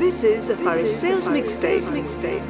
This is a Phariseos mixtape. mixtape.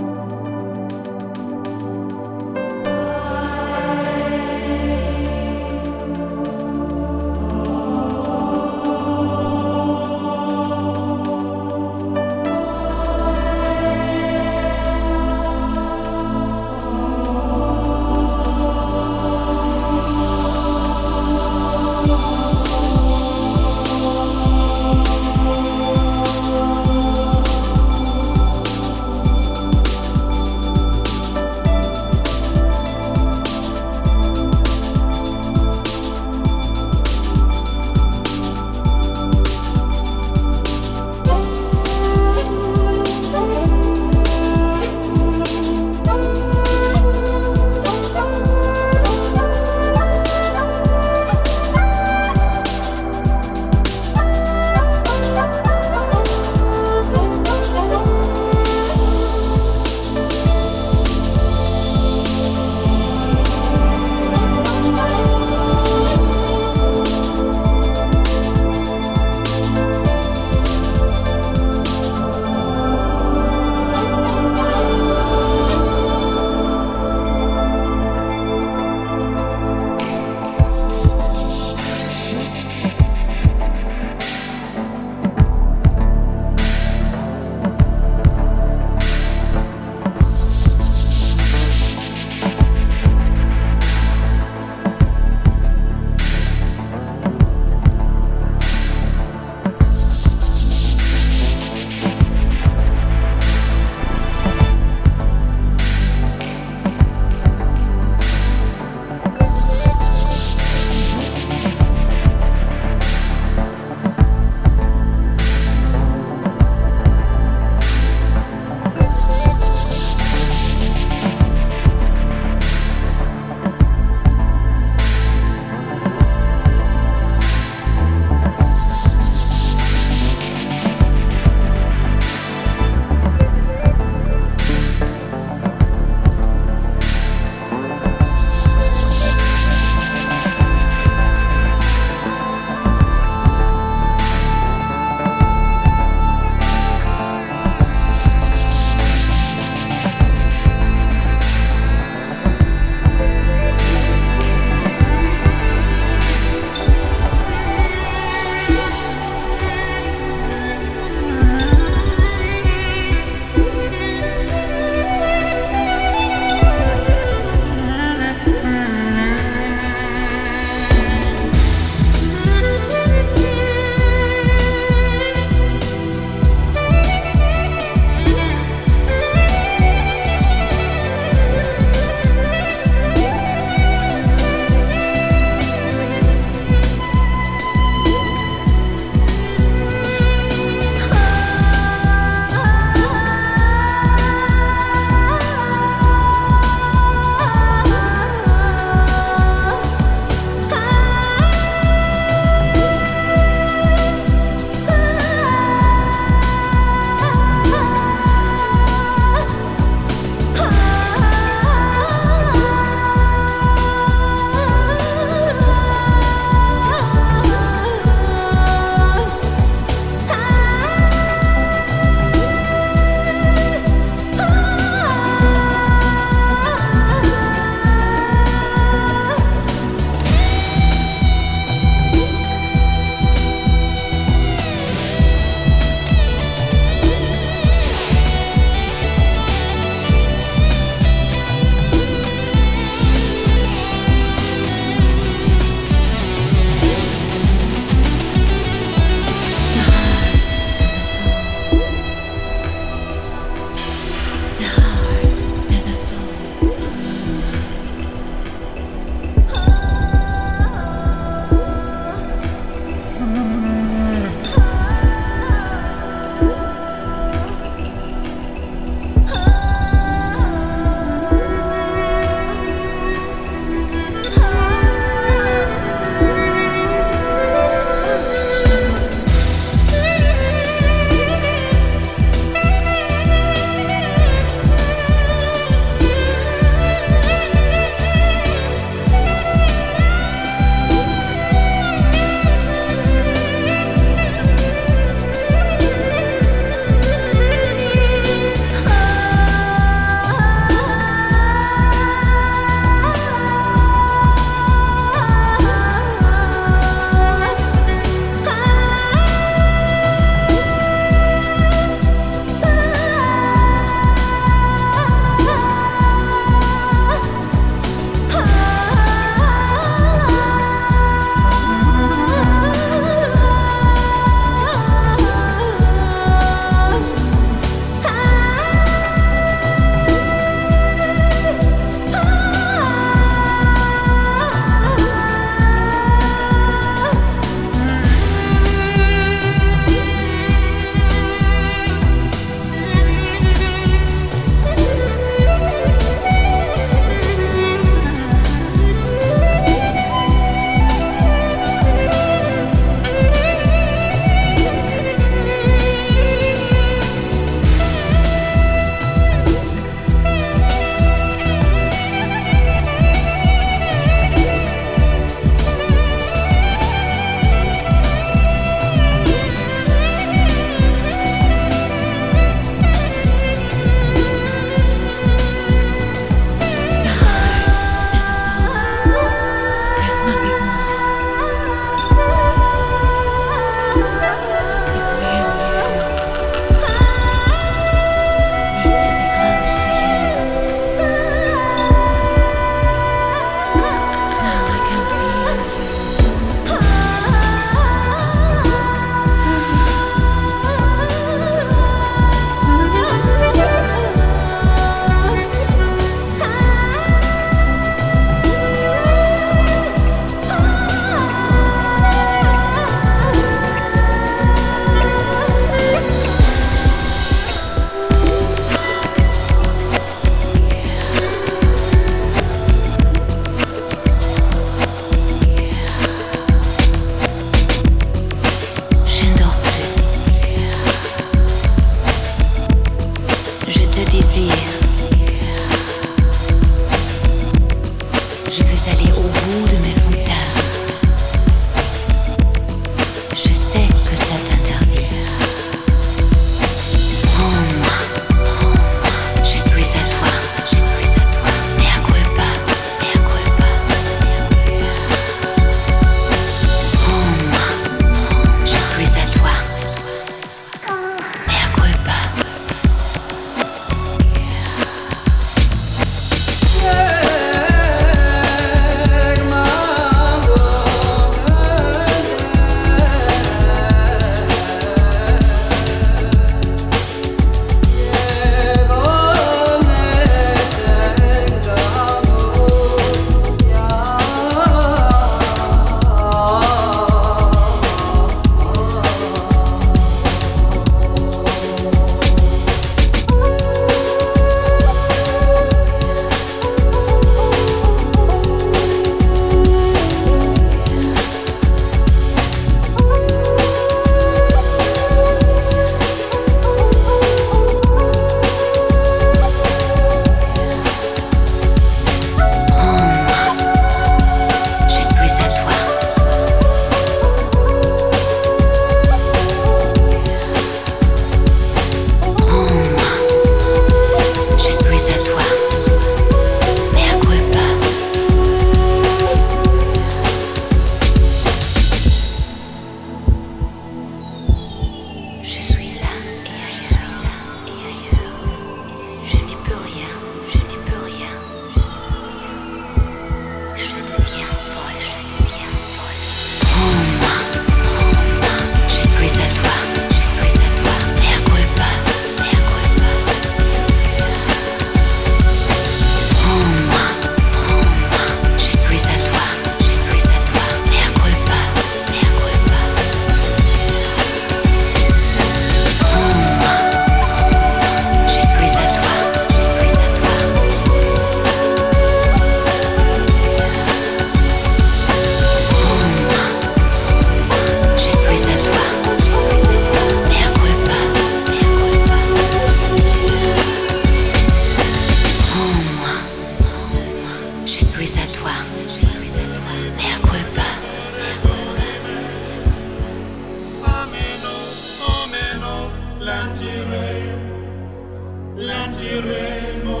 Lantiremo,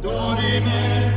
Dorime.